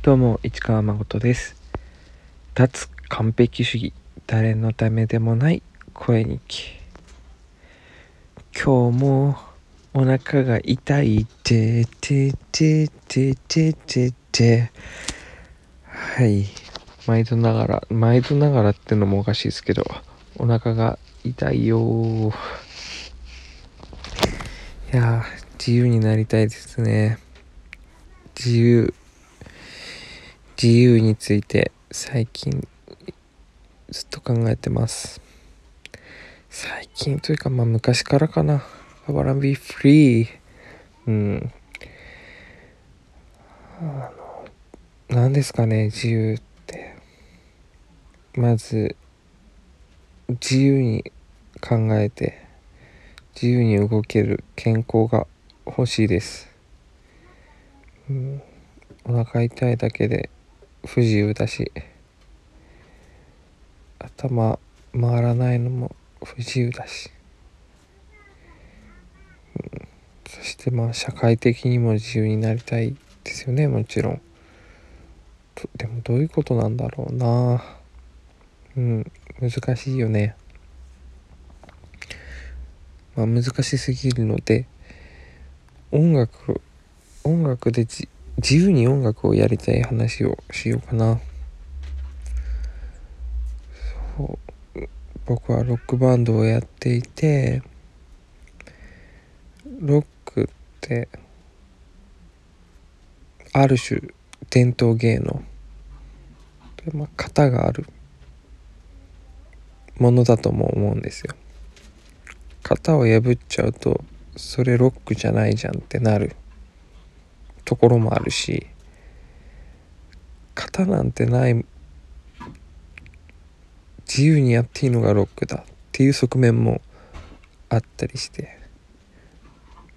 どうも市川誠です。脱完璧主義。誰のためでもない声日記今日もお腹が痛い。てててててててはい。毎度ながら毎度ながらってのもおかしいですけどお腹が痛いよいや自由になりたいですね。自由。自由について最近ずっと考えてます。最近というかまあ昔からかな。I wanna be free うん。あの何ですかね自由って。まず自由に考えて自由に動ける健康が欲しいです、うん、お腹痛いだけで不自由だし頭回らないのも不自由だし、うん、そしてまあ社会的にも自由になりたいですよねもちろん。でもどういうことなんだろうな。うん。難しいよね。まあ難しすぎるので音楽音楽で自自由に音楽をやりたい話をしようかな。そう。僕はロックバンドをやっていてロックってある種伝統芸能で、まあ、型があるものだとも思うんですよ。型を破っちゃうとそれロックじゃないじゃんってなる。ところもあるし型なんてない自由にやっていいのがロックだっていう側面もあったりして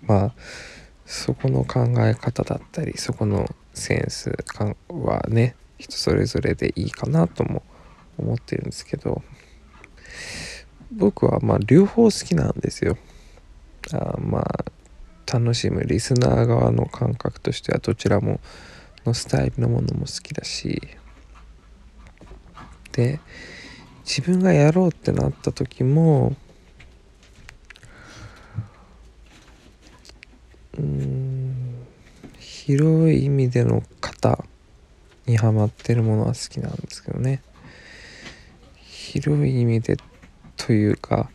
まあそこの考え方だったりそこのセンス感はね人それぞれでいいかなとも思ってるんですけど僕はまあ両方好きなんですよ。あまあ楽しむリスナー側の感覚としてはどちらものスタイルのものも好きだし。で自分がやろうってなった時もうん広い意味での型にはまってるものは好きなんですけどね。広い意味でというか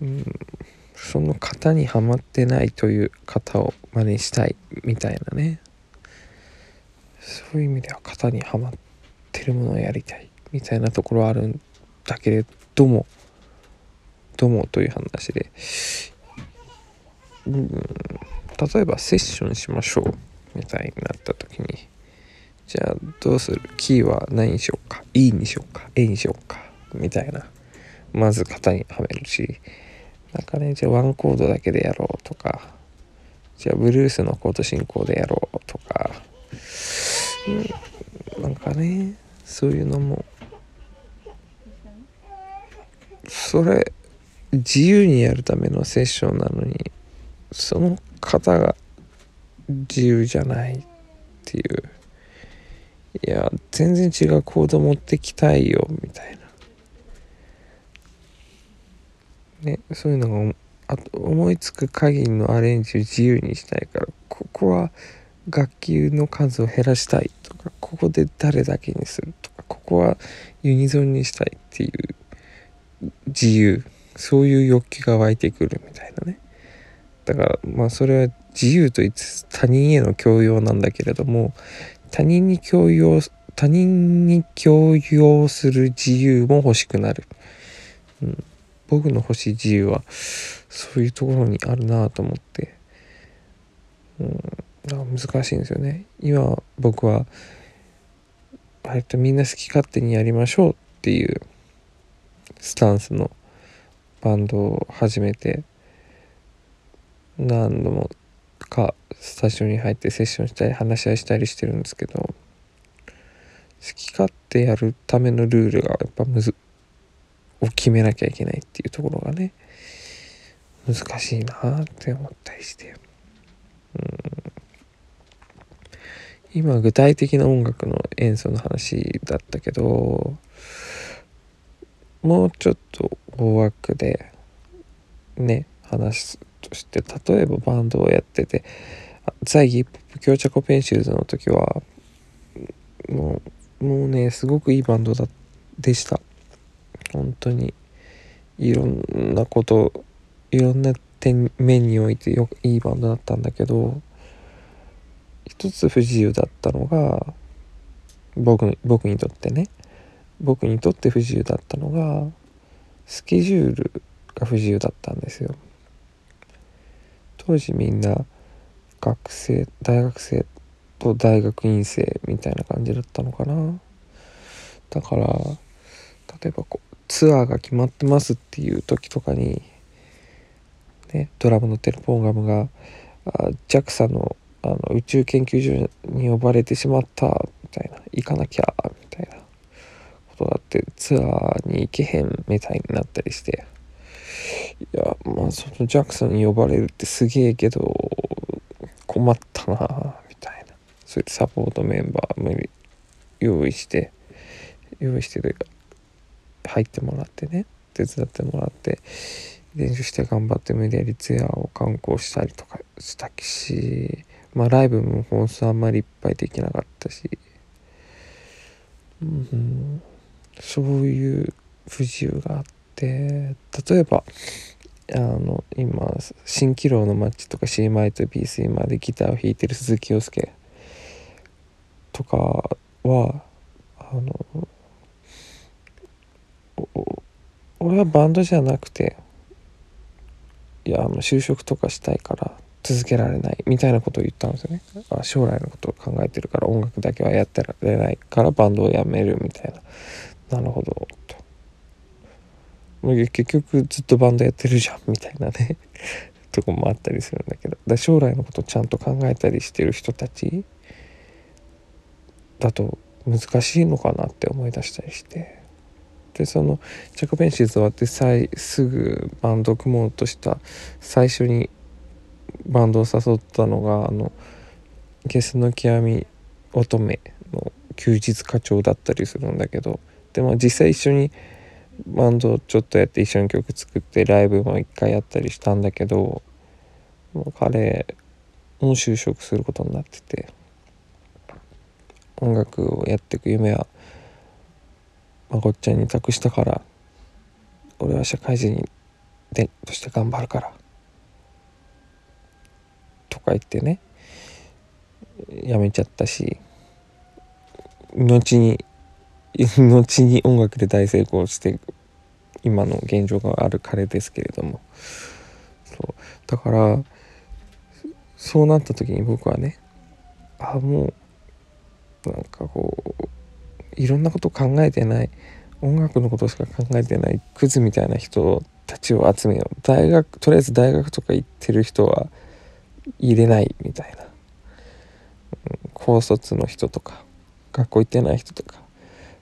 うんその型にはまってないという型を真似したいみたいなね。そういう意味では型にはまってるものをやりたいみたいなところはあるんだけれどもどうもという話で。うん例えばセッションしましょうみたいになった時にじゃあどうする？キーは何にしようか？E にしようか？A にしようか？みたいな。まず型にはめるしなかね、じゃあワンコードだけでやろうとか、じゃあブルースのコード進行でやろうとか、うん、なんかね、そういうのも、それ、自由にやるためのセッションなのに、その方が自由じゃないっていう。いや、全然違うコード持ってきたいよ、みたいな。ね、そういうのがあと思いつく限りのアレンジを自由にしたいからここは楽器の数を減らしたいとかここで誰だけにするとかここはユニゾンにしたいっていう自由そういう欲求が湧いてくるみたいなね。だからまあそれは自由と言いつつ他人への強要なんだけれども他人に強要他人に強要する自由も欲しくなる、うん、僕の欲しい自由はそういうところにあるなと思って、うん、難しいんですよね。今僕は割とみんな好き勝手にやりましょうっていうスタンスのバンドを始めて何度もかスタジオに入ってセッションしたり話し合いしたりしてるんですけど好き勝手やるためのルールがやっぱむずを決めなきゃいけないっていうところがね難しいなって思ったりして。うん。今具体的な音楽の演奏の話だったけどもうちょっと大枠でね話として例えばバンドをやってて在ギップ強茶コペンシルズの時はもうもうねすごくいいバンドだでした。本当にいろんなこといろんな点面においてよいいバンドだったんだけど一つ不自由だったのが僕僕にとってね。僕にとって不自由だったのがスケジュールが不自由だったんですよ。当時みんな学生大学生と大学院生みたいな感じだったのかな。だから例えばこうツアーが決まってますっていう時とかに、ね、ドラムのテレポンガムが JAXA のあの宇宙研究所に呼ばれてしまったみたいな行かなきゃみたいなことがあってツアーに行けへんみたいになったりして。いやまあその JAXA に呼ばれるってすげえけど困ったなみたいな。そうやってサポートメンバーも用意して用意してというか入ってもらってね手伝ってもらって練習して頑張って無理やりツアーを観光したりとかしたしまあライブも本数あんまりいっぱいできなかったし、うん、そういう不自由があって例えばあの今蜃気楼のマッチとか C マイと B スイマーでギターを弾いてる鈴木洋介とかはあの俺はバンドじゃなくていやあの就職とかしたいから続けられないみたいなことを言ったんですよね。あ将来のことを考えてるから音楽だけはやってられないからバンドをやめるみたいな。なるほどと。結局ずっとバンドやってるじゃんみたいなね。とこもあったりするんだけど。だ将来のことをちゃんと考えたりしてる人たちだと難しいのかなって思い出したりして。でそのジャコベンシーズ終わってすぐバンドを組もうとした最初にバンドを誘ったのがあのゲスの極み乙女の休日課長だったりするんだけどでも実際一緒にバンドをちょっとやって一緒に曲作ってライブも一回やったりしたんだけどもう彼も就職することになってて音楽をやっていく夢はまこっちゃんに託したから俺は社会人でとして頑張るからとか言ってねやめちゃったし後に 後に音楽で大成功して今の現状がある彼ですけれども。そう。だからそうなった時に僕はねあもうなんかこういろんなこと考えてない。音楽のことしか考えてない。クズみたいな人たちを集めよう。大学とりあえず大学とか行ってる人は入れないみたいな、うん、高卒の人とか学校行ってない人とか。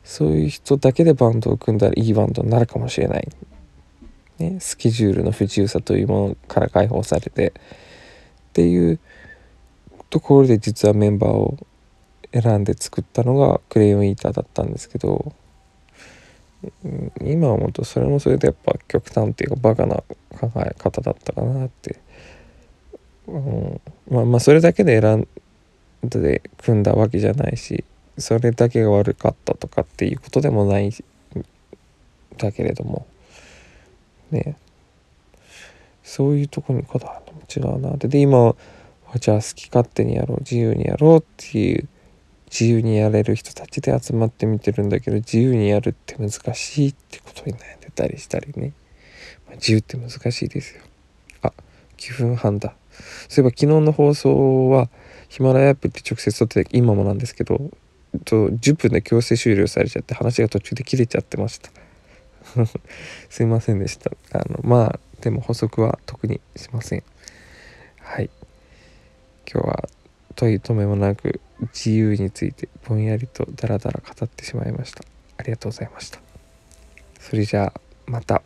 そういう人だけでバンドを組んだらいいバンドになるかもしれない、ね、スケジュールの不自由さというものから解放されて。っていうところで実はメンバーを選んで作ったのがクレヨンイーターだったんですけど今思うとそれもそれでやっぱ極端っていうかバカな考え方だったかなって、うん、まあまあそれだけで選んで組んだわけじゃないしそれだけが悪かったとかっていうことでもないだけれどもね。そういうとこにこだわるのも違うなって。で今はじゃあ好き勝手にやろう自由にやろうっていう自由にやれる人たちで集まって見てるんだけど自由にやるって難しいってことに悩んでたりしたりね、まあ、自由って難しいですよ。あ9分半だそういえば昨日の放送はヒマラヤアップって直接撮って今もなんですけどと10分で強制終了されちゃって話が途中で切れちゃってました。すいませんでした。あのまあでも補足は特にしません。はい。今日はといとめもなく自由についてぼんやりとダラダラ語ってしまいました。ありがとうございました。それじゃあまた。